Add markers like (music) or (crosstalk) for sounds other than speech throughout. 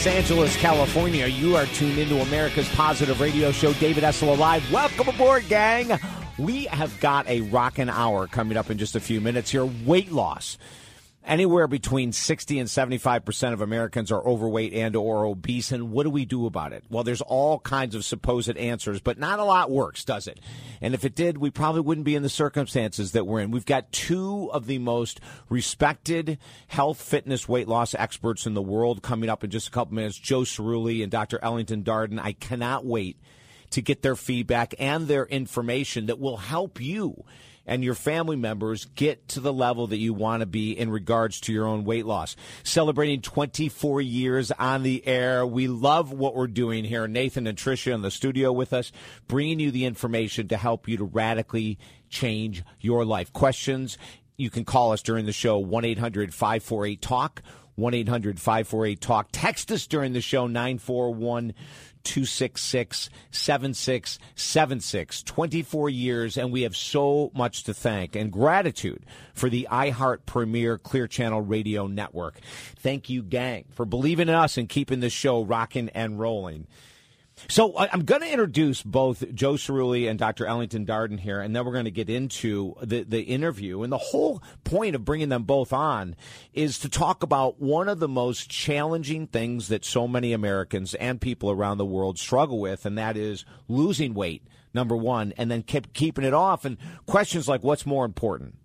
Los Angeles, California. You are tuned into America's Positive Radio Show, David Essel Live. Welcome aboard, gang. We have got a rockin' hour coming up in just a few minutes here. Weight loss. Anywhere between 60 and 75% of Americans are overweight and or obese. And what do we do about it? Well, there's all kinds of supposed answers, but not a lot works, does it? And if it did, we probably wouldn't be in the circumstances that we're in. We've got two of the most respected health, fitness, weight loss experts in the world coming up in just a couple minutes. Joe Cirulli and Dr. Ellington Darden. I cannot wait to get their feedback and their information that will help you and your family members get to the level that you want to be in regards to your own weight loss. Celebrating 24 years on the air. We love what we're doing here. Nathan and Tricia in the studio with us, bringing you the information to help you to radically change your life. Questions, you can call us during the show, 1 800 548 TALK. 1 800 548 TALK. Text us during the show, 941 266 7676. 24 years, and we have so much to thank and gratitude for the iHeart Premier Clear Channel Radio Network. Thank you, gang, for believing in us and keeping the show rocking and rolling. So I'm going to introduce both Joe Cirulli and Dr. Ellington Darden here, and then we're going to get into the, the interview. And the whole point of bringing them both on is to talk about one of the most challenging things that so many Americans and people around the world struggle with, and that is losing weight, number one, and then keep keeping it off. And questions like what's more important?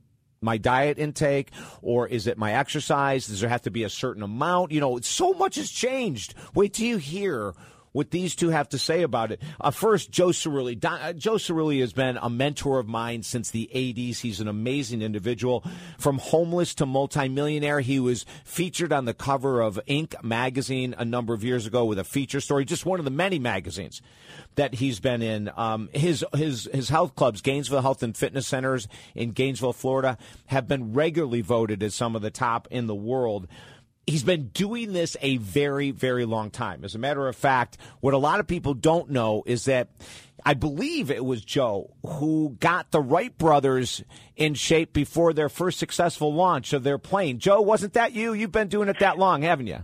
my diet intake or is it my exercise? Does there have to be a certain amount? You know, so much has changed. Wait till you hear what these two have to say about it. Uh, first, Joe Cirulli. Don, uh, Joe Cirulli has been a mentor of mine since the 80s. He's an amazing individual. From homeless to multimillionaire, he was featured on the cover of Inc. magazine a number of years ago with a feature story, just one of the many magazines that he's been in. Um, his his his health clubs, Gainesville Health and Fitness Centers in Gainesville, Florida, have been regularly voted as some of the top in the world he's been doing this a very, very long time. As a matter of fact, what a lot of people don't know is that I believe it was Joe who got the Wright brothers in shape before their first successful launch of their plane. Joe, wasn't that you? You've been doing it that long, haven't you?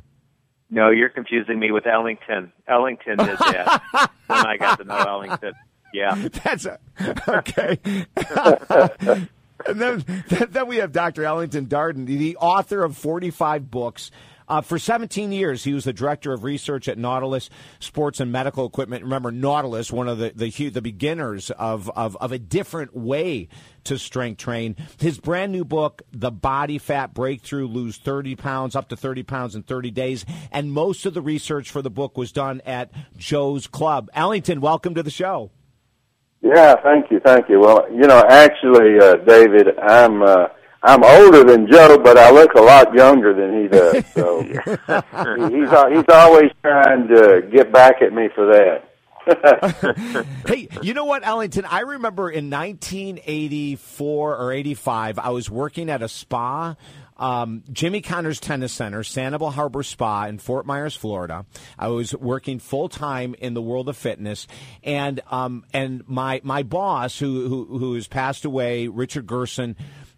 No, you're confusing me with Ellington. Ellington did that (laughs) when I got to know Ellington. Yeah. That's a, okay. (laughs) and then, then we have Dr. Ellington Darden, the author of 45 books. Uh, for 17 years, he was the director of research at Nautilus Sports and Medical Equipment. Remember, Nautilus, one of the the, the beginners of, of, of a different way to strength train. His brand new book, The Body Fat Breakthrough, lose 30 pounds, up to 30 pounds in 30 days. And most of the research for the book was done at Joe's Club. Ellington, welcome to the show. Yeah, thank you, thank you. Well, you know, actually, uh, David, I'm uh, I'm older than Joe, but I look a lot younger than he does. (laughs) So he's he's always trying to get back at me for that. (laughs) (laughs) hey, you know what, Ellington? I remember in 1984 or 85, I was working at a spa um, Jimmy Connors Tennis Center, Sanibel Harbor Spa in Fort Myers, Florida. I was working full time in the world of fitness, and um, and my my boss, who who who has passed away, Richard Gerson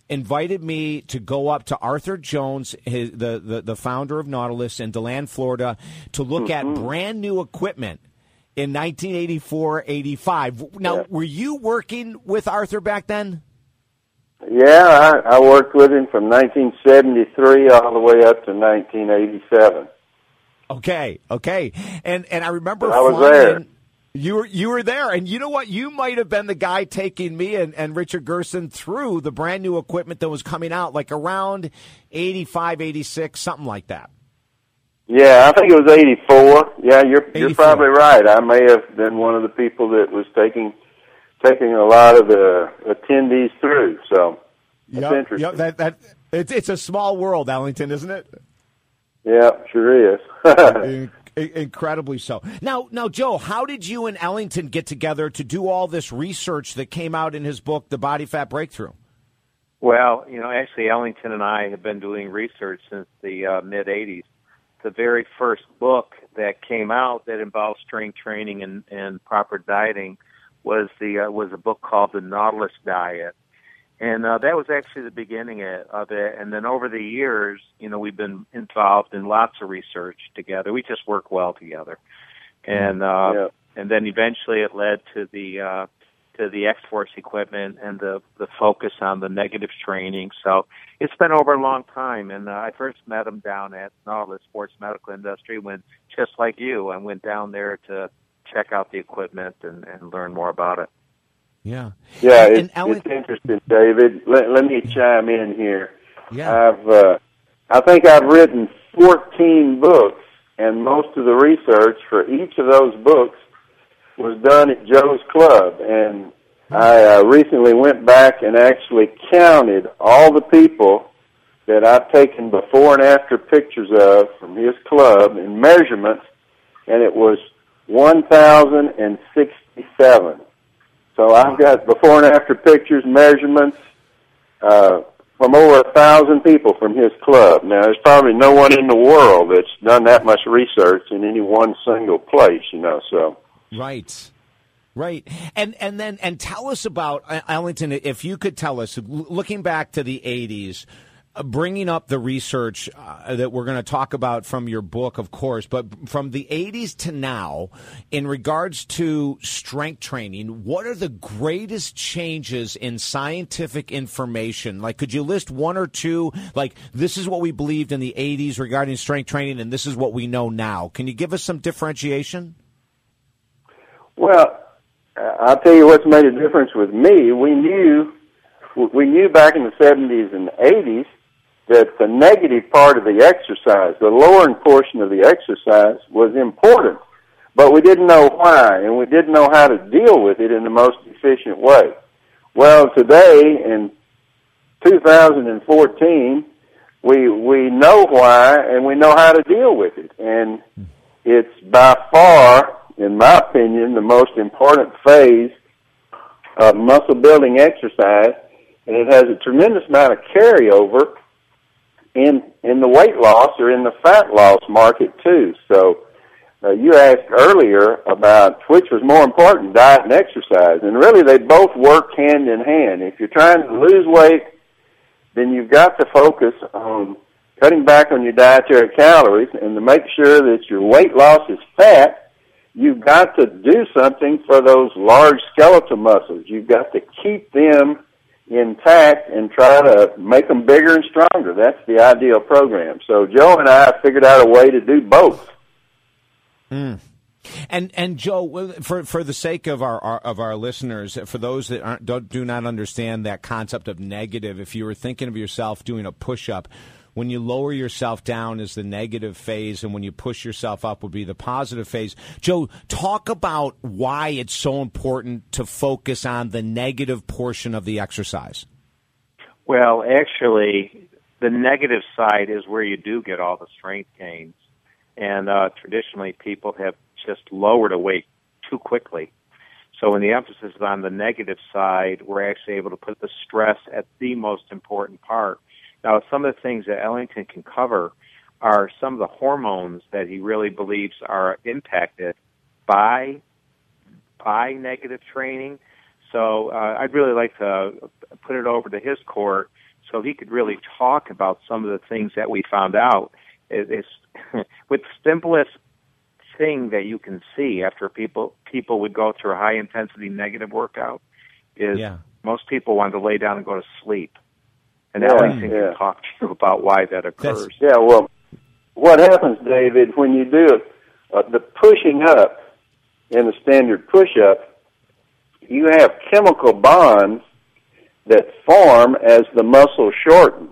invited me to go up to Arthur Jones, his, the, the, the founder of Nautilus in DeLand, Florida, to look mm-hmm. at brand new equipment in 1984 85. Now, yeah. were you working with Arthur back then? Yeah, I, I worked with him from 1973 all the way up to 1987. Okay, okay, and and I remember I was there. You were you were there, and you know what? You might have been the guy taking me and, and Richard Gerson through the brand new equipment that was coming out, like around 85, 86, something like that. Yeah, I think it was 84. Yeah, you're 84. you're probably right. I may have been one of the people that was taking taking a lot of the attendees through. So that's yep, interesting. Yep, that that it's it's a small world, Ellington, isn't it? Yeah, sure is. (laughs) Incredibly so. Now, now, Joe, how did you and Ellington get together to do all this research that came out in his book, The Body Fat Breakthrough? Well, you know, actually, Ellington and I have been doing research since the uh, mid '80s. The very first book that came out that involved strength training and, and proper dieting was the uh, was a book called The Nautilus Diet, And uh, that was actually the beginning of it. And then over the years, you know, we've been involved in lots of research together. We just work well together. And uh, yeah. and then eventually it led to the uh, to the X Force equipment and the the focus on the negative training. So it's been over a long time. And uh, I first met him down at Nautilus Sports Medical Industry when, just like you, I went down there to check out the equipment and, and learn more about it. Yeah. Yeah, it's, Alan, it's interesting, David. Let, let me chime in here. Yeah. I've, uh, I think I've written 14 books, and most of the research for each of those books was done at Joe's Club. And I uh, recently went back and actually counted all the people that I've taken before and after pictures of from his club in measurements, and it was 1,067. So I've got before and after pictures, measurements, uh, from over a thousand people from his club. Now, there's probably no one in the world that's done that much research in any one single place, you know, so. Right. Right. And and then and tell us about uh, Ellington if you could tell us looking back to the 80s uh, bringing up the research uh, that we're going to talk about from your book, of course, but from the 80s to now, in regards to strength training, what are the greatest changes in scientific information? Like, could you list one or two? Like, this is what we believed in the 80s regarding strength training, and this is what we know now. Can you give us some differentiation? Well, I'll tell you what's made a difference with me. We knew we knew back in the 70s and 80s that the negative part of the exercise, the lowering portion of the exercise, was important. But we didn't know why, and we didn't know how to deal with it in the most efficient way. Well, today, in 2014, we, we know why, and we know how to deal with it. And it's by far, in my opinion, the most important phase of muscle building exercise, and it has a tremendous amount of carryover in in the weight loss or in the fat loss market too. So uh, you asked earlier about which was more important, diet and exercise, and really they both work hand in hand. If you're trying to lose weight, then you've got to focus on cutting back on your dietary calories and to make sure that your weight loss is fat. You've got to do something for those large skeletal muscles. You've got to keep them intact and try to make them bigger and stronger. That's the ideal program. So Joe and I figured out a way to do both. Mm. And and Joe, for for the sake of our, our, of our listeners, for those that aren't, don't, do not understand that concept of negative, if you were thinking of yourself doing a push up, when you lower yourself down is the negative phase, and when you push yourself up would be the positive phase. Joe, talk about why it's so important to focus on the negative portion of the exercise. Well, actually, the negative side is where you do get all the strength gains. And uh, traditionally, people have just lowered a weight too quickly. So when the emphasis is on the negative side, we're actually able to put the stress at the most important part. Now, some of the things that Ellington can cover are some of the hormones that he really believes are impacted by by negative training. So uh, I'd really like to put it over to his court so he could really talk about some of the things that we found out. It's (laughs) with the simplest thing that you can see after people people would go through a high intensity negative workout is yeah. most people want to lay down and go to sleep. And yeah, Ellington yeah. can talk to you (laughs) about why that occurs. That's, yeah, well, what happens, David, when you do uh, the pushing up in the standard push-up, you have chemical bonds that form as the muscle shorten.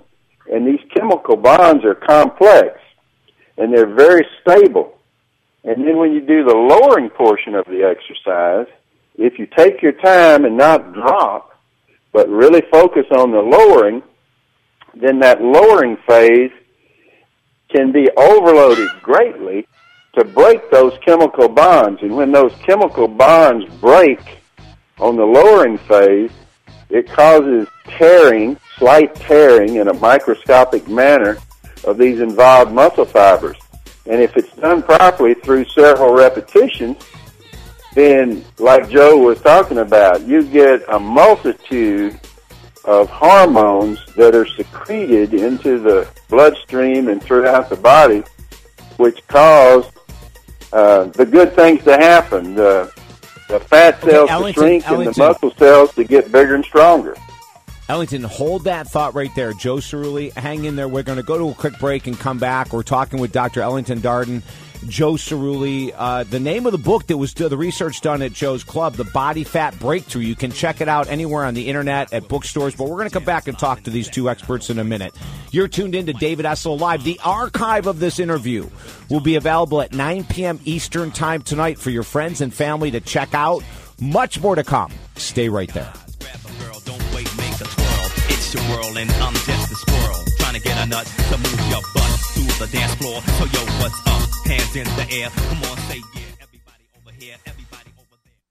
And these chemical bonds are complex, and they're very stable. And then when you do the lowering portion of the exercise, if you take your time and not drop, but really focus on the lowering, then that lowering phase can be overloaded greatly to break those chemical bonds. And when those chemical bonds break on the lowering phase, it causes tearing, slight tearing in a microscopic manner of these involved muscle fibers. And if it's done properly through several repetitions, then like Joe was talking about, you get a multitude of hormones that are secreted into the bloodstream and throughout the body, which cause uh, the good things to happen. The, the fat cells Ellington, to shrink Ellington. and the muscle cells to get bigger and stronger. Ellington, hold that thought right there. Joe Cirulli, hang in there. We're going to go to a quick break and come back. We're talking with Dr. Ellington Darden, Joe Cirulli. Uh, the name of the book that was the research done at Joe's Club, The Body Fat Breakthrough. You can check it out anywhere on the internet, at bookstores. But we're going to come back and talk to these two experts in a minute. You're tuned in to David Essel Live. The archive of this interview will be available at 9 p.m. Eastern Time tonight for your friends and family to check out. Much more to come. Stay right there. Your world and I'm just a squirrel. Trying to get a nut to move your butt the dance floor. So yo, what's up? Hands in the air. Come on, say yeah. Everybody over here, everybody.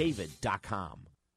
talkdavid.com.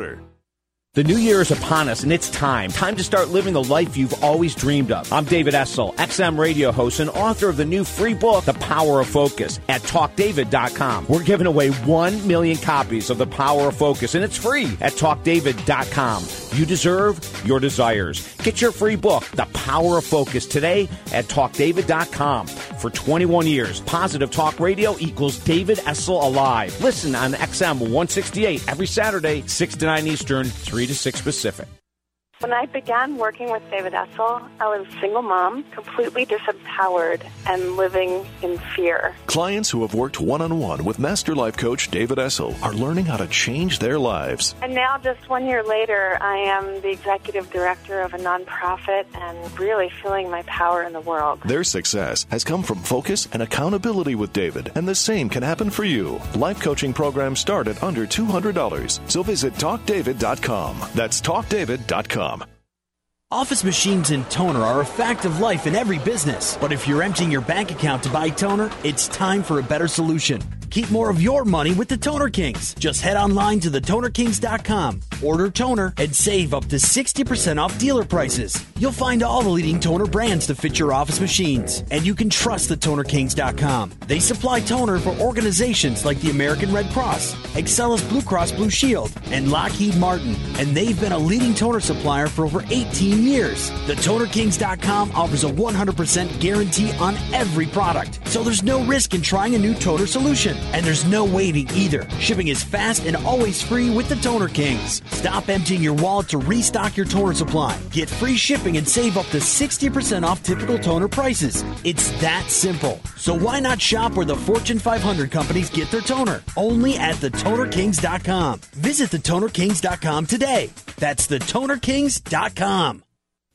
order. The new year is upon us, and it's time. Time to start living the life you've always dreamed of. I'm David Essel, XM radio host and author of the new free book, The Power of Focus, at TalkDavid.com. We're giving away 1 million copies of The Power of Focus, and it's free at TalkDavid.com. You deserve your desires. Get your free book, The Power of Focus, today at TalkDavid.com. For 21 years, Positive Talk Radio equals David Essel Alive. Listen on XM 168 every Saturday, 6 to 9 Eastern, 3 to 6 Pacific. When I began working with David Essel, I was a single mom, completely disempowered and living in fear. Clients who have worked one on one with Master Life Coach David Essel are learning how to change their lives. And now, just one year later, I am the executive director of a nonprofit and really feeling my power in the world. Their success has come from focus and accountability with David, and the same can happen for you. Life coaching programs start at under $200. So visit talkdavid.com. That's talkdavid.com. Office machines and toner are a fact of life in every business. But if you're emptying your bank account to buy toner, it's time for a better solution. Keep more of your money with the Toner Kings. Just head online to thetonerkings.com, order toner, and save up to 60% off dealer prices. You'll find all the leading toner brands to fit your office machines. And you can trust thetonerkings.com. They supply toner for organizations like the American Red Cross, Excellus Blue Cross Blue Shield, and Lockheed Martin. And they've been a leading toner supplier for over 18 years. TheTonerKings.com offers a 100% guarantee on every product. So there's no risk in trying a new toner solution. And there's no waiting either. Shipping is fast and always free with the Toner Kings. Stop emptying your wallet to restock your toner supply. Get free shipping and save up to 60% off typical toner prices. It's that simple. So why not shop where the Fortune 500 companies get their toner? Only at thetonerkings.com. Visit thetonerkings.com today. That's thetonerkings.com.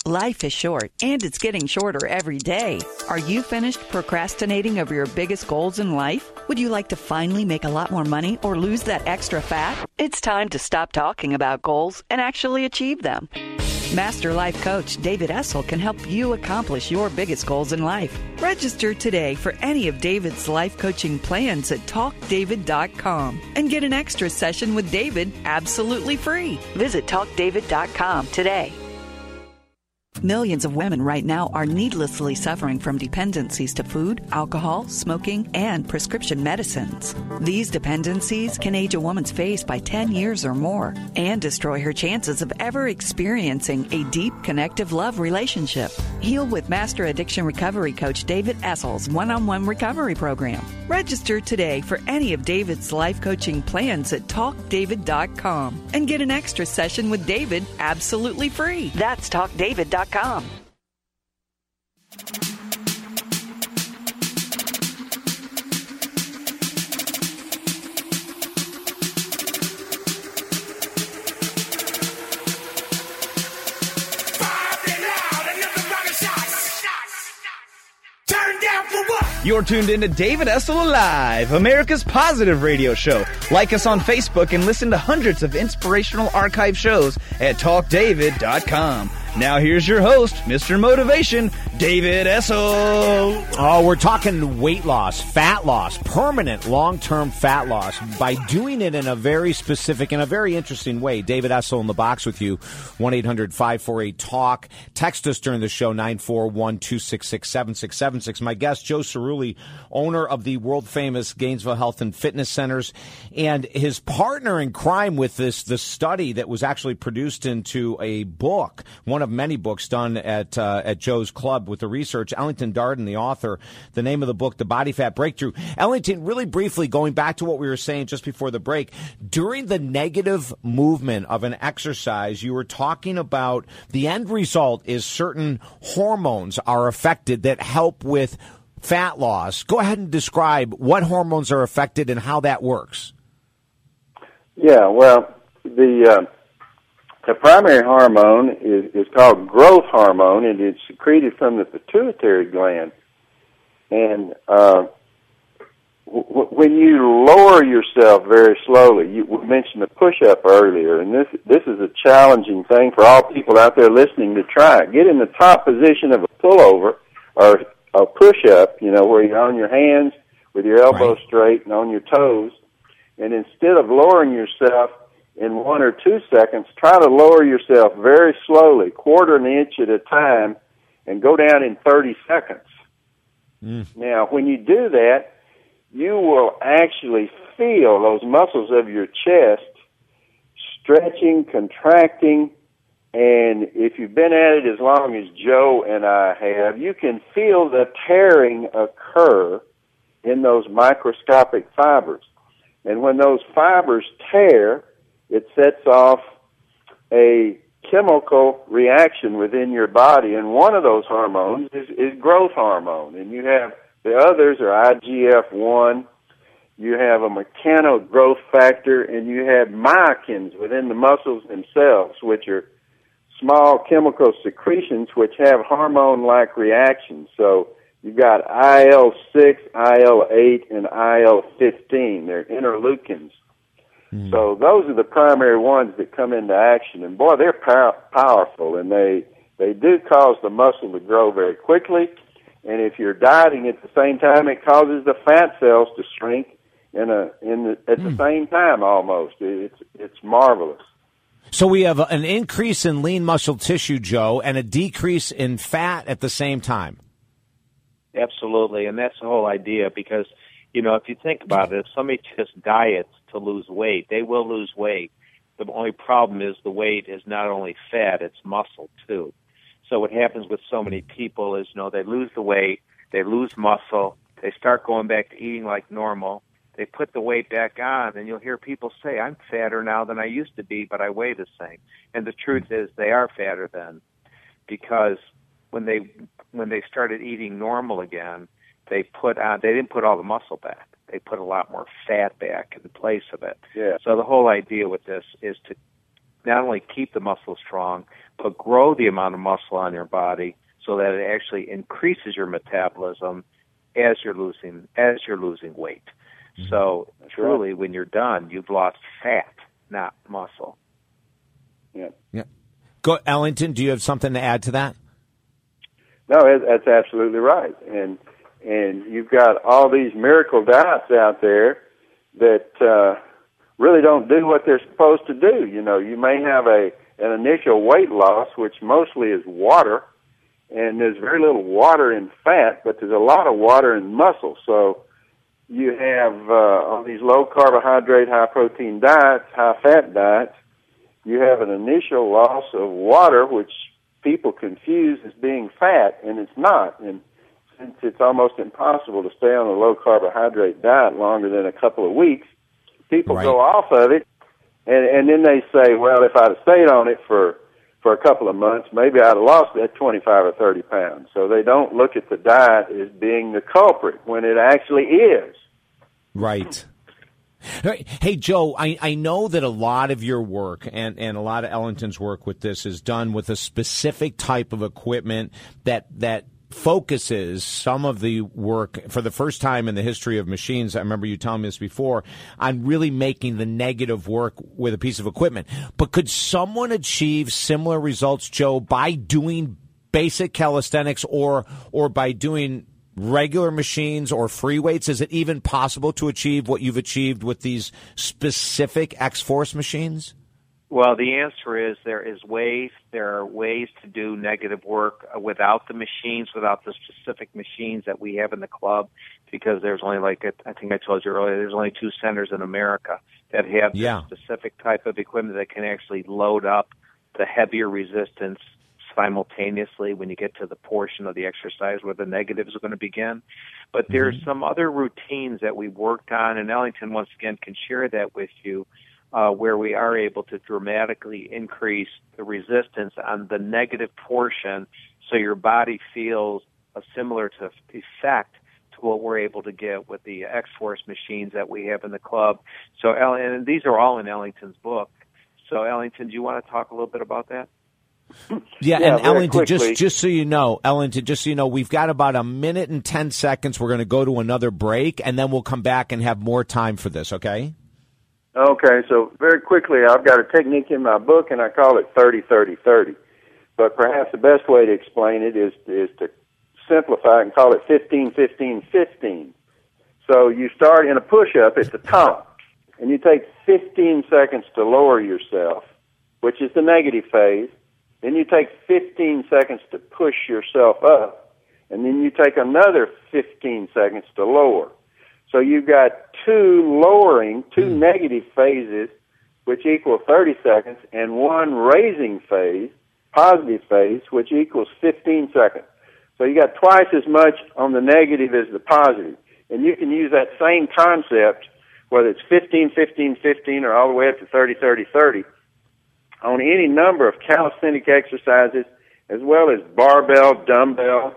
Life is short, and it's getting shorter every day. Are you finished procrastinating over your biggest goals in life? Would you like to finally make a lot more money or lose that extra fat? It's time to stop talking about goals and actually achieve them. Master Life Coach David Essel can help you accomplish your biggest goals in life. Register today for any of David's life coaching plans at talkdavid.com and get an extra session with David absolutely free. Visit talkdavid.com today. Millions of women right now are needlessly suffering from dependencies to food, alcohol, smoking, and prescription medicines. These dependencies can age a woman's face by 10 years or more and destroy her chances of ever experiencing a deep, connective love relationship. Heal with Master Addiction Recovery Coach David Essel's one on one recovery program. Register today for any of David's life coaching plans at talkdavid.com and get an extra session with David absolutely free. That's talkdavid.com. You're tuned in to David Essel Alive, America's positive radio show. Like us on Facebook and listen to hundreds of inspirational archive shows at talkdavid.com. Now here's your host, Mr. Motivation, David Essel. Oh, we're talking weight loss, fat loss, permanent long-term fat loss by doing it in a very specific and a very interesting way. David Essel in the box with you, 1-800-548-TALK. Text us during the show, 941-266-7676. My guest, Joe Cirulli, owner of the world-famous Gainesville Health and Fitness Centers, and his partner in crime with this, the study that was actually produced into a book, one of many books done at uh, at Joe's Club with the research. Ellington Darden, the author, the name of the book, The Body Fat Breakthrough. Ellington, really briefly, going back to what we were saying just before the break, during the negative movement of an exercise, you were talking about the end result is certain hormones are affected that help with fat loss. Go ahead and describe what hormones are affected and how that works. Yeah, well, the uh, the primary hormone is, is called growth hormone, and it's secreted from the pituitary gland. And uh, w- when you lower yourself very slowly, you we mentioned the push-up earlier, and this this is a challenging thing for all people out there listening to try. Get in the top position of a pullover or a push-up, you know, where you're on your hands with your elbows Right. straight and on your toes, and instead of lowering yourself in one or two seconds, try to lower yourself very slowly, quarter an inch at a time, and go down in 30 seconds. Mm. Now, when you do that, you will actually feel those muscles of your chest stretching, contracting, and if you've been at it as long as Joe and I have, you can feel the tearing occur in those microscopic fibers. And when those fibers tear, it sets off a chemical reaction within your body, and one of those hormones is, is growth hormone. And you have the others are IGF one, you have a mechano growth factor, and you have myokines within the muscles themselves, which are small chemical secretions which have hormone like reactions. So you've got IL six, IL eight, and IL fifteen. They're interleukins. Mm. So those are the primary ones that come into action, and boy, they're pow- powerful, and they they do cause the muscle to grow very quickly. And if you're dieting at the same time, it causes the fat cells to shrink in a in the, at the mm. same time almost. It's it's marvelous. So we have an increase in lean muscle tissue, Joe, and a decrease in fat at the same time. Absolutely, and that's the whole idea because you know if you think about it, if somebody just diets to lose weight, they will lose weight. The only problem is the weight is not only fat; it's muscle too. So what happens with so many people is, you know, they lose the weight, they lose muscle, they start going back to eating like normal. They put the weight back on, and you'll hear people say, "I'm fatter now than I used to be, but I weigh the same." And the truth is, they are fatter then, because when they when they started eating normal again, they put on they didn't put all the muscle back. They put a lot more fat back in place of it. Yeah. So the whole idea with this is to not only keep the muscle strong, but grow the amount of muscle on your body so that it actually increases your metabolism as you're losing as you're losing weight. Mm-hmm. So truly, when you're done, you've lost fat, not muscle. Yeah. Yeah. Go, Ellington. Do you have something to add to that? No, that's absolutely right. And and you've got all these miracle diets out there that uh, really don't do what they're supposed to do. You know, you may have a an initial weight loss, which mostly is water, and there's very little water in fat, but there's a lot of water in muscle. So you have uh, on these low carbohydrate, high protein diets, high fat diets, you have an initial loss of water, which people confuse as being fat, and it's not. And since it's almost impossible to stay on a low carbohydrate diet longer than a couple of weeks, people Right. go off of it, and and then they say, well, if I'd have stayed on it for for a couple of months, maybe I'd have lost that 25 or 30 pounds. So they don't look at the diet as being the culprit when it actually is. Right. Hey, Hey, Joe, I, I know that a lot of your work and, and a lot of Ellington's work with this is done with a specific type of equipment that, that focuses some of the work for the first time in the history of machines. I remember you telling me this before on really making the negative work with a piece of equipment. But could someone achieve similar results, Joe, by doing basic calisthenics or, or by doing regular machines or free weights? Is it even possible to achieve what you've achieved with these specific X Force machines? Well, the answer is there is ways. There are ways to do negative work uh, without the machines, without the specific machines that we have in the club, because there's only like I think I told you earlier. There's only two centers in America that have this Yeah. specific type of equipment that can actually load up the heavier resistance simultaneously when you get to the portion of the exercise where the negatives are going to begin. But there's some other routines that we worked on, and Ellington once again can share that with you, uh, where we are able to dramatically increase the resistance on the negative portion, so your body feels a similar to effect to what we're able to get with the X Force machines that we have in the club. So, and these are all in Ellington's book. So, Ellington, do you want to talk a little bit about that? (laughs) Yeah, Yeah, and very Ellington, just just so you know, Ellington, just so you know, we've got about a minute and ten seconds. We're going to go to another break, and then we'll come back and have more time for this. Okay? Okay, so very quickly, I've got a technique in my book, and I call it 30 30 30. But perhaps the best way to explain it is is to simplify it and call it 15 15 15. So you start in a push up at the top, and you take 15 seconds to lower yourself, which is the negative phase. Then you take 15 seconds to push yourself up, and then you take another 15 seconds to lower. So you've got two lowering, two hmm. negative phases, which equal 30 seconds, and one raising phase, positive phase, which equals 15 seconds. So you got twice as much on the negative as the positive. And you can use that same concept, whether it's 15, 15, 15, or all the way up to 30, 30, 30, on any number of calisthenic exercises, as well as barbell, dumbbell,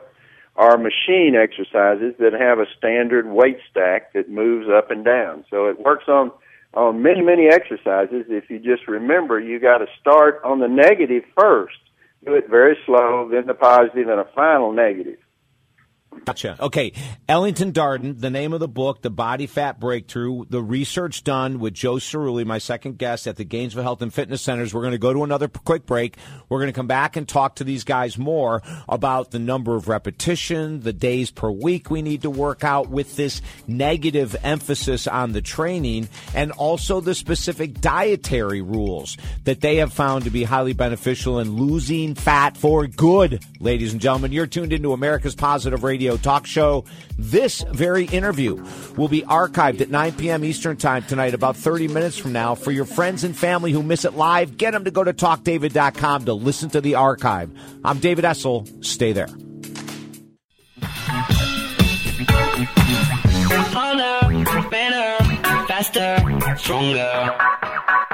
or machine exercises that have a standard weight stack that moves up and down. So it works on on many many exercises. If you just remember, you got to start on the negative first. Do it very slow, then the positive, and a final negative. Gotcha. Okay. Ellington Darden, the name of the book, The Body Fat Breakthrough, the research done with Joe Cirulli, my second guest at the Gainesville Health and Fitness Centers. We're going to go to another quick break. We're going to come back and talk to these guys more about the number of repetition, the days per week we need to work out with this negative emphasis on the training, and also the specific dietary rules that they have found to be highly beneficial in losing fat for good. Ladies and gentlemen, you're tuned into America's Positive Radio Talk Show. This very interview will be archived at 9 p.m. Eastern Time tonight, about 30 minutes from now. For your friends and family who miss it live, get them to go to talkdavid.com to listen to the archive. I'm David Essel. Stay there. Harder, better, faster, stronger.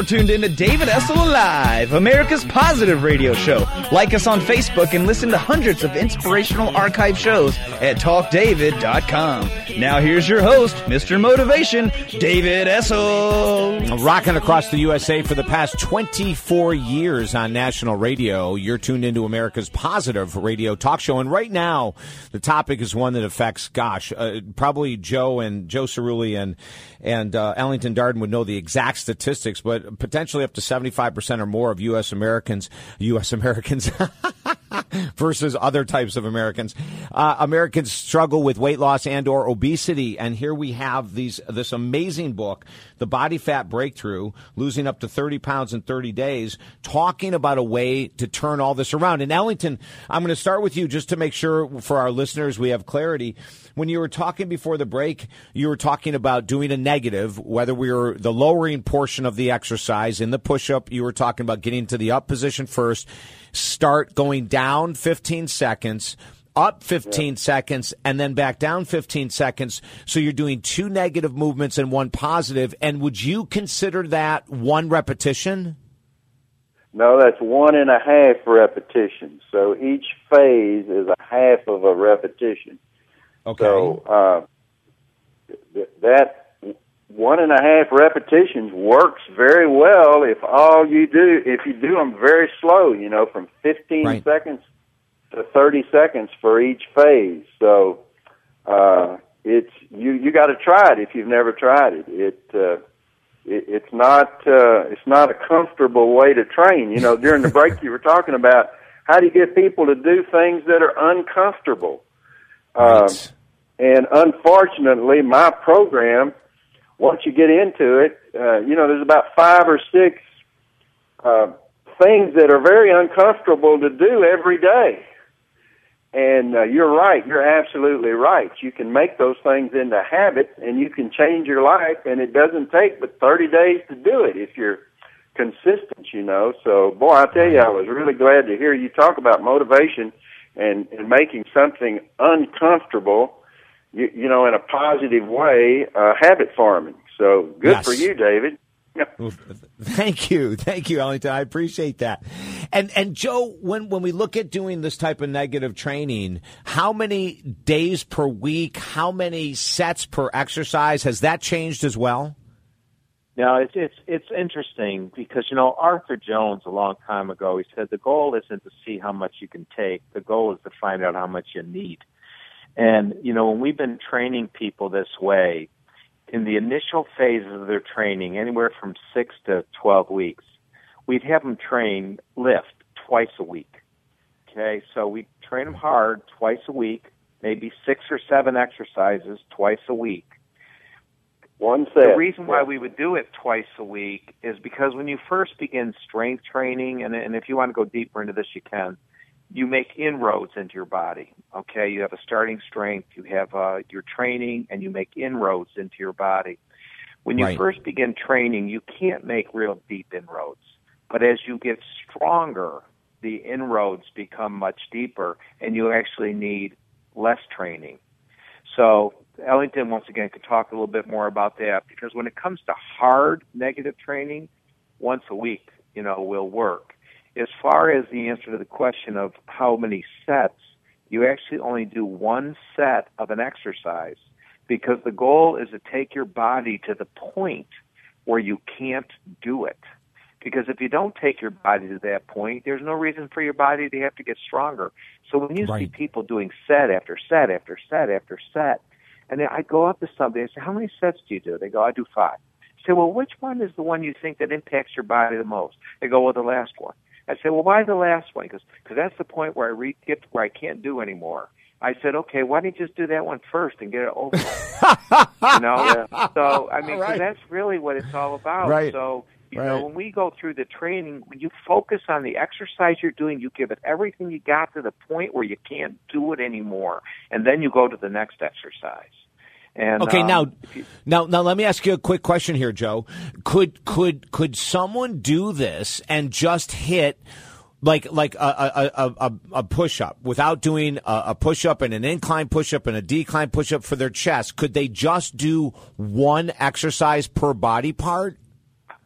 You're tuned in to David Essel Live, America's positive radio show. Like us on Facebook and listen to hundreds of inspirational archive shows at talkdavid.com. Now here's your host, Mr. Motivation, David Essel. Rocking across the USA for the past 24 years on national radio. You're tuned into America's positive radio talk show. And right now, the topic is one that affects, gosh, uh, probably Joe and Joe Cirulli and, and uh, Ellington Darden would know the exact statistics, but potentially up to 75% or more of U.S. Americans, U.S. Americans, (laughs) versus other types of Americans. Uh, Americans struggle with weight loss and or obesity, and here we have these this amazing book, The Body Fat Breakthrough, losing up to 30 pounds in 30 days, talking about a way to turn all this around. And Ellington, I'm going to start with you just to make sure for our listeners we have clarity. When you were talking before the break, you were talking about doing a negative, whether we were the lowering portion of the exercise in the push up, you were talking about getting to the up position first, start going down 15 seconds up 15 seconds and then back down 15 seconds. So you're doing two negative movements and one positive. And would you consider that one repetition? No, that's one and a half repetitions. So each phase is a half of a repetition. Okay. So uh, th- that one and a half repetitions works very well if all you do if you do them very slow. You know, from 15 Right. seconds to 30 seconds for each phase. So uh, it's you you got to try it if you've never tried it. It uh, it, it's not uh, it's not a comfortable way to train. You know, during the break (laughs) you were talking about how do you get people to do things that are uncomfortable. Um, and unfortunately, my program, once you get into it, uh, you know, there's about five or six uh, things that are very uncomfortable to do every day. And uh, you're right. You're absolutely right. You can make those things into habits, and you can change your life. And it doesn't take but 30 days to do it if you're consistent. You know. So, boy, I tell you, I was really glad to hear you talk about motivation and and making something uncomfortable. You, you know, in a positive way, uh, habit farming. So good Yes. for you, David. (laughs) Thank you, thank you, Ellington. I appreciate that. And and Joe, when when we look at doing this type of negative training, how many days per week, how many sets per exercise has that changed as well? Now it's it's it's interesting because you know Arthur Jones a long time ago he said the goal isn't to see how much you can take the goal is to find out how much you need and you know when we've been training people this way in the initial phases of their training anywhere from 6 to 12 weeks we'd have them train lift twice a week okay so we train them hard twice a week maybe 6 or 7 exercises twice a week One set. the reason why we would do it twice a week is because when you first begin strength training, and, and if you want to go deeper into this, you can. You make inroads into your body. Okay, you have a starting strength, you have uh, your training, and you make inroads into your body. When you Right. first begin training, you can't make real deep inroads. But as you get stronger, the inroads become much deeper, and you actually need less training. So Ellington once again could talk a little bit more about that because when it comes to hard negative training, once a week, you know, will work. As far as the answer to the question of how many sets, you actually only do one set of an exercise because the goal is to take your body to the point where you can't do it. Because if you don't take your body to that point, there's no reason for your body to have to get stronger. So when you see people doing set after set after set after set, and then I go up to somebody and say, "How many sets do you do?" They go, "I do five. I say, "Well, which one is the one you think that impacts your body the most?" They go, "Well, the last one." I said, "Well, why the last one?" Because because that's the point where I re- get to where I can't do anymore. I said, "Okay, why don't you just do that one first and get it over?" with?" (laughs) you know. So I mean, Right. that's really what it's all about. Right. So you Right. know, when we go through the training, when you focus on the exercise you're doing, you give it everything you got to the point where you can't do it anymore, and then you go to the next exercise. And Okay, um, now, you- now, now, let me ask you a quick question here, Joe. Could could could someone do this and just hit like like a a, a, a, a push up without doing a, a push up and an incline push up and a decline push up for their chest? Could they just do one exercise per body part?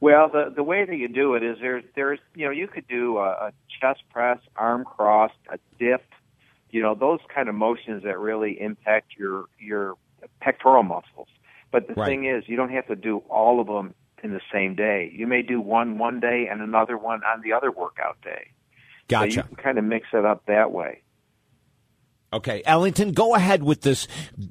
Well, the the way that you do it is there's there's you know you could do a, a chest press, arm cross, a dip, you know those kind of motions that really impact your your pectoral muscles. But the Right. thing is, you don't have to do all of them in the same day. You may do one one day and another one on the other workout day. So you can kind of mix it up that way. Okay, Ellington, go ahead with this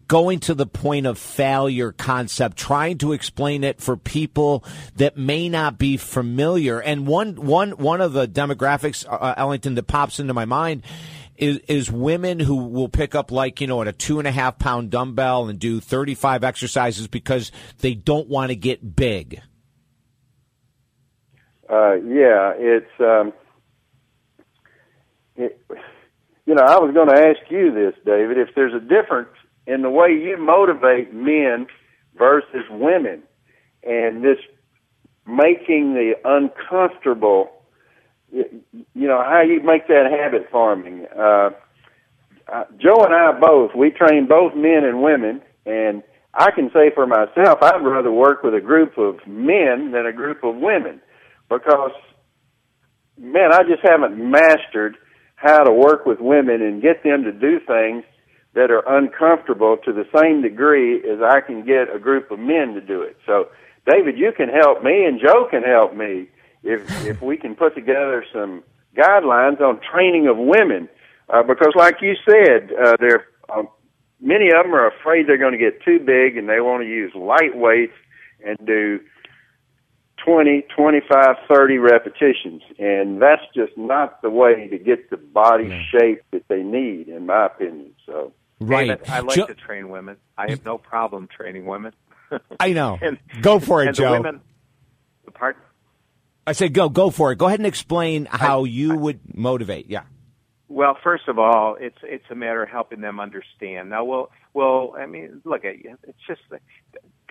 going to the point of failure concept, trying to explain it for people that may not be familiar. And one, one, one of the demographics, uh, Ellington, that pops into my mind is, is women who will pick up like, you know, at a two and a half pound dumbbell and do 35 exercises because they don't want to get big. Uh, yeah, it's um, it, you know, I was going to ask you this, David, if there's a difference in the way you motivate men versus women, and this making the uncomfortable, you, know, how you make that habit forming. Uh, uh, Joe and I both, we train both men and women, and I can say for myself, I'd rather work with a group of men than a group of women because, man, I just haven't mastered how to work with women and get them to do things that are uncomfortable to the same degree as I can get a group of men to do it. So, David, you can help me, and Joe can help me if if we can put together some guidelines on training of women, uh, because, like you said, uh, they're um, many of them are afraid they're going to get too big, and they want to use light weights and do 20, 25, 30 repetitions. And that's just not the way to get the body shape that they need, in my opinion. So, David, I like Jo- to train women. I have no problem training women. I know. (laughs) And- go for it, and Joe. The women, pardon? I said, go, go for it. Go ahead and explain how you would motivate. Yeah. Well, first of all, it's it's a matter of helping them understand. Now, well, well, I mean, look at you. It's just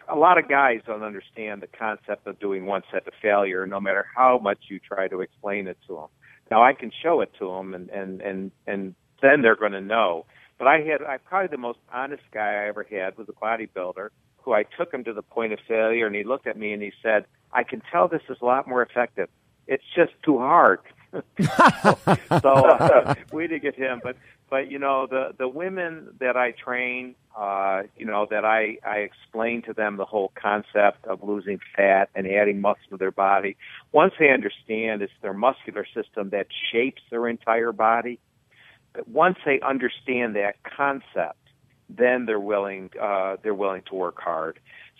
a lot of guys don't understand the concept of doing one set to failure, no matter how much you try to explain it to them. Now, I can show it to them, and and and and then they're going to know. But I had, I probably the most honest guy I ever had was a bodybuilder who I took him to the point of failure, and he looked at me and he said, "I can tell this is a lot more effective. It's just too hard." (laughs) so uh, we did get him, but but you know the the women that I train, uh, you know that I I explain to them the whole concept of losing fat and adding muscle to their body. Once they understand it's their muscular system that shapes their entire body, but once they understand that concept, then they're willing uh, they're willing to work hard.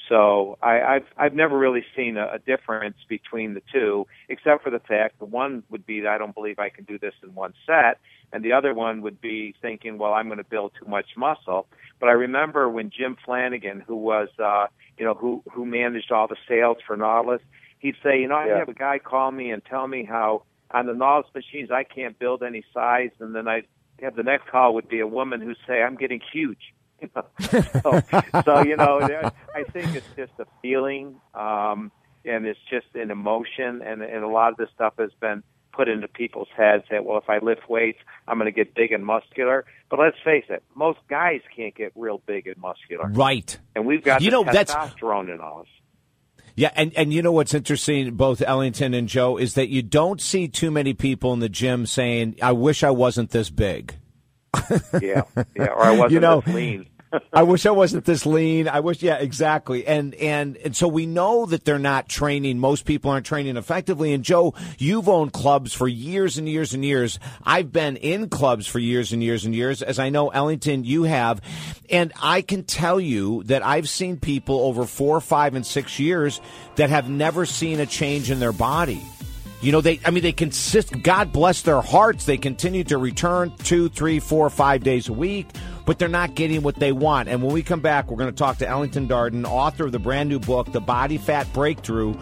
So I, I've I've never really seen a, a difference between the two, except for the fact that one would be that I don't believe I can do this in one set, and the other one would be thinking, well, I'm going to build too much muscle. But I remember when Jim Flanagan, who was uh, you know who who managed all the sales for Nautilus, he'd say, you know, I Yeah. have a guy call me and tell me how on the Nautilus machines I can't build any size, and then I have the next call would be a woman who say I'm getting huge. You (laughs) know? so, so you know, I think it's just a feeling, um, and it's just an emotion, and and a lot of this stuff has been put into people's heads that well, if I lift weights, I'm going to get big and muscular. But let's face it, most guys can't get real big and muscular, Right. and we've got You know, that's- testosterone in us. Yeah, and, and you know what's interesting, both Ellington and Joe, is that you don't see too many people in the gym saying, I wish I wasn't this big. Yeah, yeah, or I (laughs) wasn't You know, this lean. (laughs) I wish I wasn't this lean. I wish, yeah, exactly. And, and, and so we know that they're not training. Most people aren't training effectively. And Joe, you've owned clubs for years and years and years. I've been in clubs for years and years and years, as I know Ellington, you have. And I can tell you that I've seen people over four, five, and six years that have never seen a change in their body. You know, they, I mean, they consist, God bless their hearts. They continue to return two, three, four, five days a week, but they're not getting what they want. And when we come back, we're going to talk to Ellington Darden, author of the brand new book, The Body Fat Breakthrough,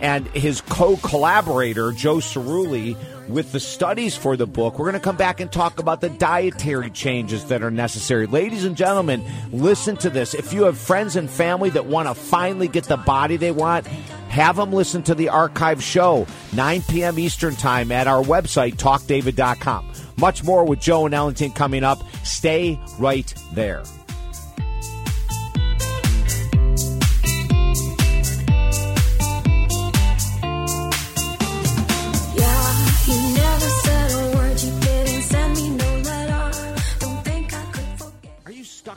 and his co collaborator, Joe Cirulli, with the studies for the book. We're going to come back and talk about the dietary changes that are necessary. Ladies and gentlemen, listen to this. If you have friends and family that want to finally get the body they want, have them listen to the archive show, 9 p.m. Eastern Time at our website, talkdavid.com. Much more with Joe and Ellington coming up. Stay right there.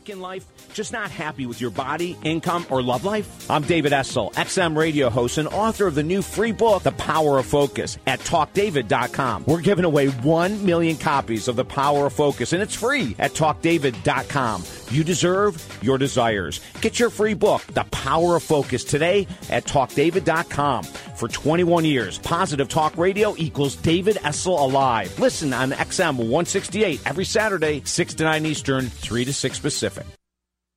In life? Just not happy with your body, income, or love life? I'm David Essel, XM radio host and author of the new free book, The Power of Focus, at TalkDavid.com. We're giving away 1 million copies of The Power of Focus, and it's free at TalkDavid.com. You deserve your desires. Get your free book, The Power of Focus, today at TalkDavid.com. For 21 years, Positive Talk Radio equals David Essel Alive. Listen on XM 168 every Saturday, 6 to 9 Eastern, 3 to 6 Pacific.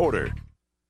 order.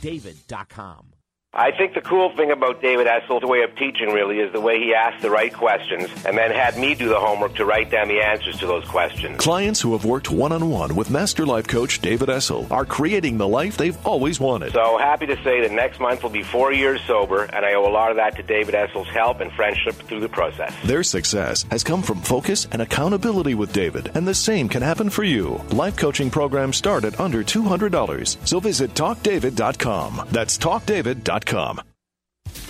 TalkDavid.com. I think the cool thing about David Essel's way of teaching really is the way he asked the right questions and then had me do the homework to write down the answers to those questions. Clients who have worked one on one with Master Life Coach David Essel are creating the life they've always wanted. So happy to say that next month will be four years sober, and I owe a lot of that to David Essel's help and friendship through the process. Their success has come from focus and accountability with David, and the same can happen for you. Life coaching programs start at under $200, so visit TalkDavid.com. That's TalkDavid.com.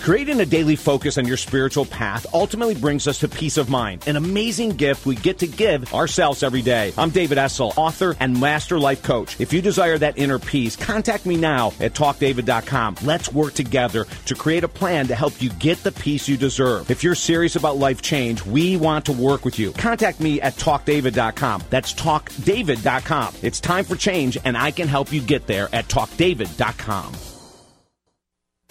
Creating a daily focus on your spiritual path ultimately brings us to peace of mind, an amazing gift we get to give ourselves every day. I'm David Essel, author and master life coach. If you desire that inner peace, contact me now at talkdavid.com. Let's work together to create a plan to help you get the peace you deserve. If you're serious about life change, we want to work with you. Contact me at talkdavid.com. That's talkdavid.com. It's time for change, and I can help you get there at talkdavid.com.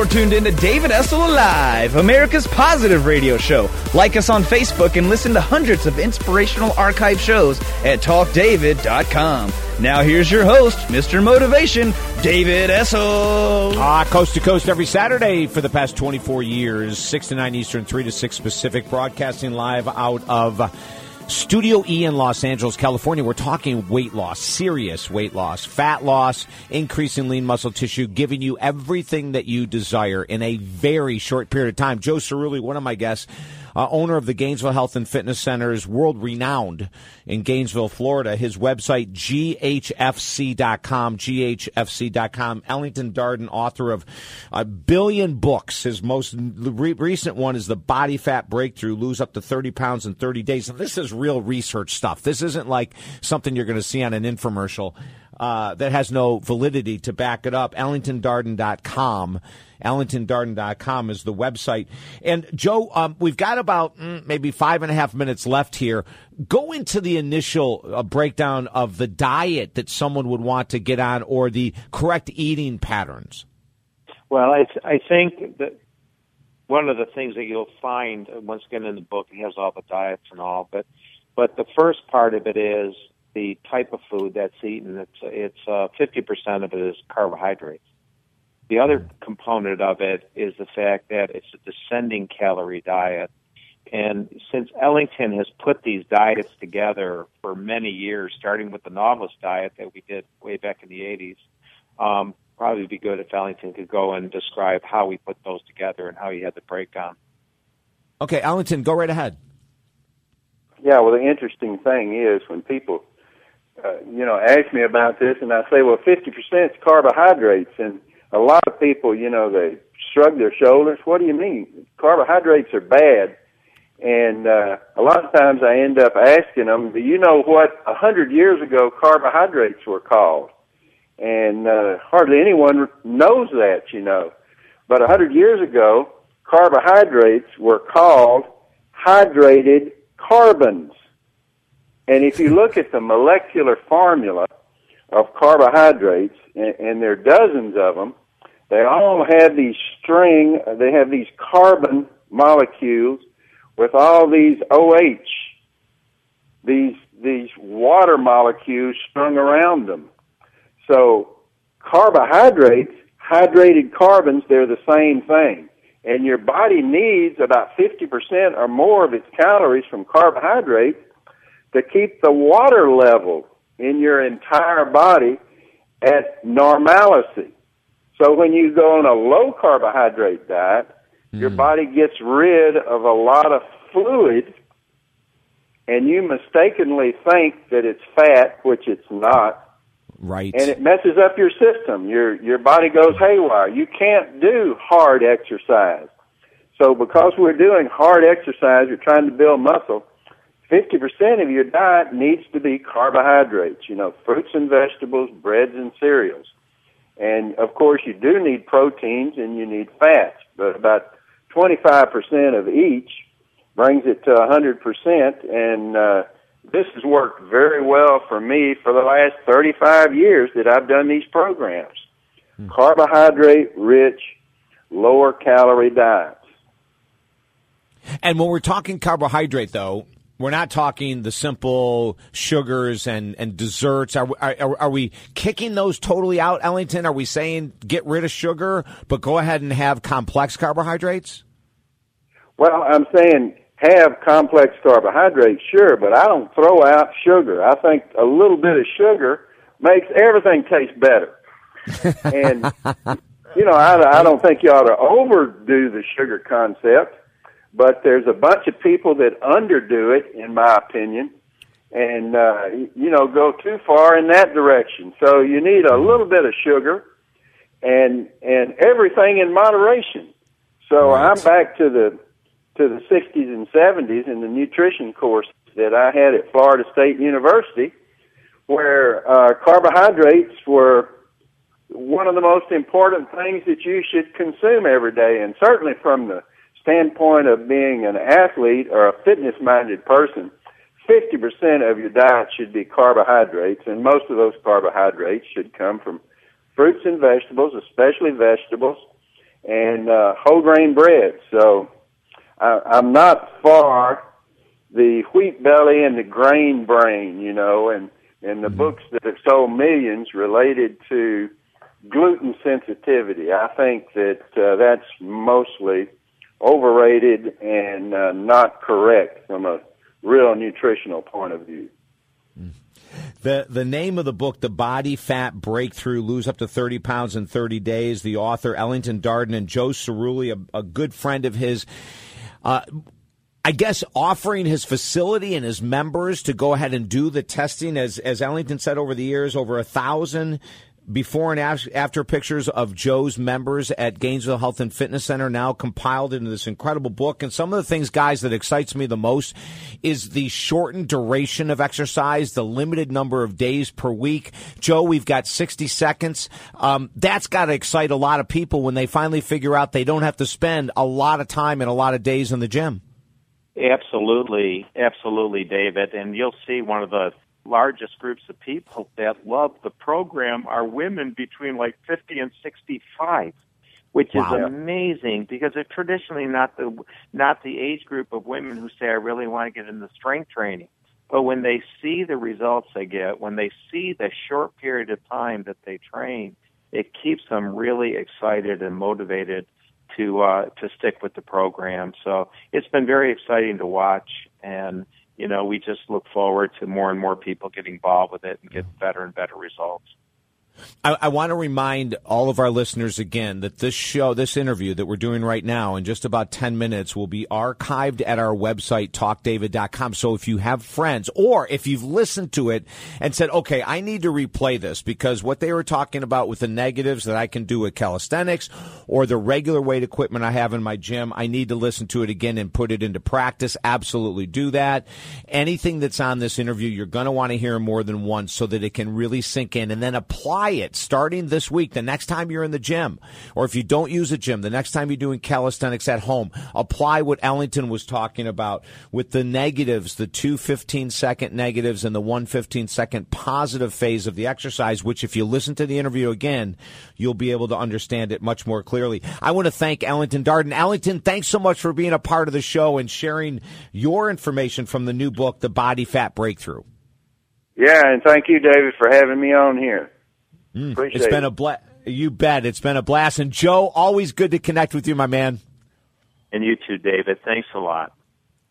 You're tuned in to David Essel Alive, America's positive radio show. Like us on Facebook and listen to hundreds of inspirational archive shows at talkdavid.com. Now here's your host, Mr. Motivation, David Essel. Ah, coast to coast every Saturday for the past 24 years, 6 to 9 Eastern, 3 to 6 Pacific, broadcasting live out of Studio E in Los Angeles, California. We're talking weight loss, serious weight loss, fat loss, increasing lean muscle tissue, giving you everything that you desire in a very short period of time. Joe Cirulli, one of my guests, uh, owner of the Gainesville Health and Fitness Centers, world renowned in Gainesville, Florida. His website, ghfc.com, ghfc.com. Ellington Darden, author of a billion books. His most re- recent one is The Body Fat Breakthrough, Lose Up to 30 Pounds in 30 Days. And this is real research stuff. This isn't like something you're going to see on an infomercial. Uh, that has no validity to back it up. EllingtonDarden.com. EllingtonDarden.com is the website. And Joe, um, we've got about mm, maybe five and a half minutes left here. Go into the initial uh, breakdown of the diet that someone would want to get on or the correct eating patterns. Well, I, th- I think that one of the things that you'll find uh, once again in the book, it has all the diets and all, but but the first part of it is the type of food that's eaten. It's it's uh, fifty percent of it is carbohydrates. The other component of it is the fact that it's a descending calorie diet. And since Ellington has put these diets together for many years, starting with the Nautilus diet that we did way back in the 80s, um, probably be good if Ellington could go and describe how we put those together and how he had the breakdown. Okay, Ellington, go right ahead. Yeah, well, the interesting thing is when people uh, you know, ask me about this, and I say, well, 50% is carbohydrates, and a lot of people, you know, they shrug their shoulders. What do you mean? Carbohydrates are bad, and uh, a lot of times I end up asking them, do you know what a hundred years ago carbohydrates were called? And uh, hardly anyone knows that, you know. But a hundred years ago, carbohydrates were called hydrated carbons. And if you look at the molecular formula of carbohydrates, and, and there are dozens of them, they all have these string, they have these carbon molecules with all these OH, these, these water molecules strung around them. So carbohydrates, hydrated carbons, they're the same thing. And your body needs about 50% or more of its calories from carbohydrates to keep the water level in your entire body at normalcy. So when you go on a low carbohydrate diet, mm. your body gets rid of a lot of fluid and you mistakenly think that it's fat, which it's not. Right. And it messes up your system. Your your body goes haywire. You can't do hard exercise. So because we're doing hard exercise, you're trying to build muscle, 50% of your diet needs to be carbohydrates, you know, fruits and vegetables, breads and cereals. And of course, you do need proteins and you need fats, but about 25% of each brings it to 100%. And uh, this has worked very well for me for the last 35 years that I've done these programs. Hmm. Carbohydrate rich, lower calorie diets. And when we're talking carbohydrate, though, we're not talking the simple sugars and, and desserts. Are, are, are we kicking those totally out, Ellington? Are we saying get rid of sugar, but go ahead and have complex carbohydrates? Well, I'm saying have complex carbohydrates, sure, but I don't throw out sugar. I think a little bit of sugar makes everything taste better. (laughs) and, you know, I, I don't think you ought to overdo the sugar concept but there's a bunch of people that underdo it, in my opinion, and uh, you know go too far in that direction. So you need a little bit of sugar, and and everything in moderation. So right. I'm back to the to the 60s and 70s in the nutrition course that I had at Florida State University, where uh, carbohydrates were one of the most important things that you should consume every day, and certainly from the standpoint of being an athlete or a fitness minded person, 50% of your diet should be carbohydrates, and most of those carbohydrates should come from fruits and vegetables, especially vegetables, and uh, whole grain bread. So I, I'm not for the wheat belly and the grain brain, you know, and, and the mm-hmm. books that have sold millions related to gluten sensitivity. I think that uh, that's mostly overrated and uh, not correct from a real nutritional point of view. The the name of the book, The Body Fat Breakthrough, lose up to thirty pounds in thirty days. The author Ellington Darden and Joe Cirulli, a, a good friend of his. Uh, I guess offering his facility and his members to go ahead and do the testing, as as Ellington said over the years, over a thousand before and after pictures of Joe's members at Gainesville Health and Fitness Center now compiled into this incredible book. And some of the things, guys, that excites me the most is the shortened duration of exercise, the limited number of days per week. Joe, we've got 60 seconds. Um, that's got to excite a lot of people when they finally figure out they don't have to spend a lot of time and a lot of days in the gym. Absolutely, absolutely, David. And you'll see one of the largest groups of people that love the program are women between like 50 and 65 which Wow. is amazing because they're traditionally not the not the age group of women who say I really want to get into strength training. But when they see the results they get, when they see the short period of time that they train, it keeps them really excited and motivated to uh, to stick with the program. So it's been very exciting to watch, and you know we just look forward to more and more people getting involved with it and get better and better results. I, I want to remind all of our listeners again that this show, this interview that we're doing right now in just about 10 minutes will be archived at our website, talkdavid.com. So if you have friends or if you've listened to it and said, okay, I need to replay this because what they were talking about with the negatives that I can do with calisthenics or the regular weight equipment I have in my gym, I need to listen to it again and put it into practice. Absolutely do that. Anything that's on this interview, you're going to want to hear more than once so that it can really sink in and then apply it starting this week. The next time you're in the gym, or if you don't use a gym, the next time you're doing calisthenics at home, apply what Ellington was talking about with the negatives, the two 15 second negatives and the one 15 second positive phase of the exercise, which if you listen to the interview again, you'll be able to understand it much more clearly. I want to thank Ellington Darden. Ellington, thanks so much for being a part of the show and sharing your information from the new book, The Body Fat Breakthrough. Yeah, and thank you, David, for having me on here. Mm. Appreciate It's been it. a blast. You bet. It's been a blast. And Joe, always good to connect with you, my man. And you too, David. Thanks a lot.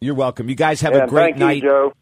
You're welcome. You guys have Yeah, a great thank you, night. Joe.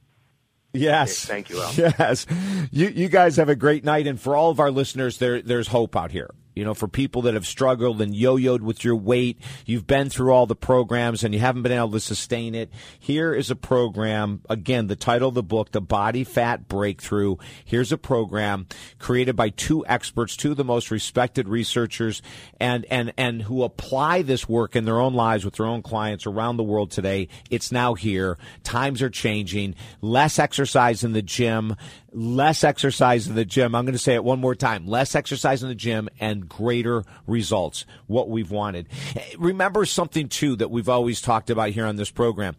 Yes. Thank you, Al. (laughs) Yes. You you guys have a great night and for all of our listeners there there's hope out here. You know, for people that have struggled and yo-yoed with your weight, you've been through all the programs and you haven't been able to sustain it. Here is a program, again, the title of the book, The Body Fat Breakthrough. Here's a program created by two experts, two of the most respected researchers and and and who apply this work in their own lives with their own clients around the world today. It's now here. Times are changing. Less exercise in the gym, less exercise in the gym. I'm going to say it one more time. Less exercise in the gym and greater results. What we've wanted. Remember something too that we've always talked about here on this program.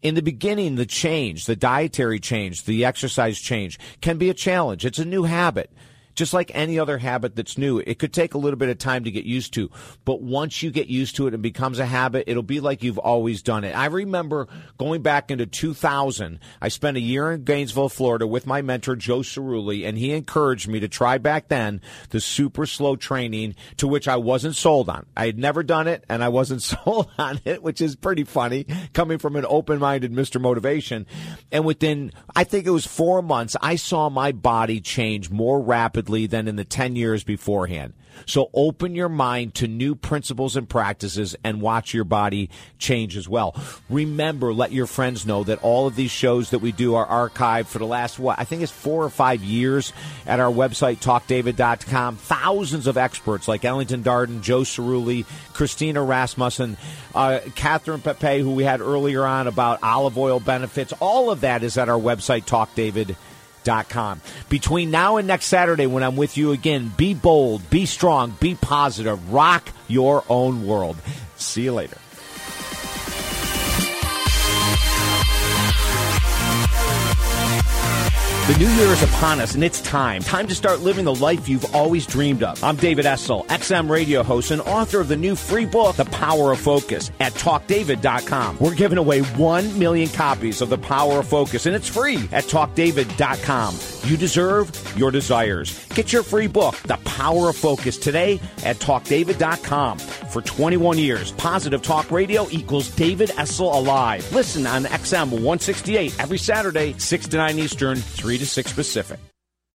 In the beginning, the change, the dietary change, the exercise change can be a challenge. It's a new habit. Just like any other habit that's new, it could take a little bit of time to get used to. But once you get used to it and becomes a habit, it'll be like you've always done it. I remember going back into 2000. I spent a year in Gainesville, Florida with my mentor, Joe Cirulli, and he encouraged me to try back then the super slow training to which I wasn't sold on. I had never done it and I wasn't (laughs) sold on it, which is pretty funny coming from an open-minded Mr. Motivation. And within, I think it was four months, I saw my body change more rapidly than in the 10 years beforehand. So open your mind to new principles and practices and watch your body change as well. Remember, let your friends know that all of these shows that we do are archived for the last, what, I think it's four or five years at our website, talkdavid.com. Thousands of experts like Ellington Darden, Joe Cirulli, Christina Rasmussen, uh, Catherine Pepe, who we had earlier on about olive oil benefits. All of that is at our website, talkdavid.com. Com. Between now and next Saturday, when I'm with you again, be bold, be strong, be positive, rock your own world. See you later. The new year is upon us, and it's time. Time to start living the life you've always dreamed of. I'm David Essel, XM radio host and author of the new free book, The Power of Focus, at TalkDavid.com. We're giving away 1 million copies of The Power of Focus, and it's free at TalkDavid.com. You deserve your desires. Get your free book, The Power of Focus, today at talkdavid.com. For 21 years, Positive Talk Radio equals David Essel Alive. Listen on XM 168 every Saturday, 6 to 9 Eastern, 3 to 6 Pacific.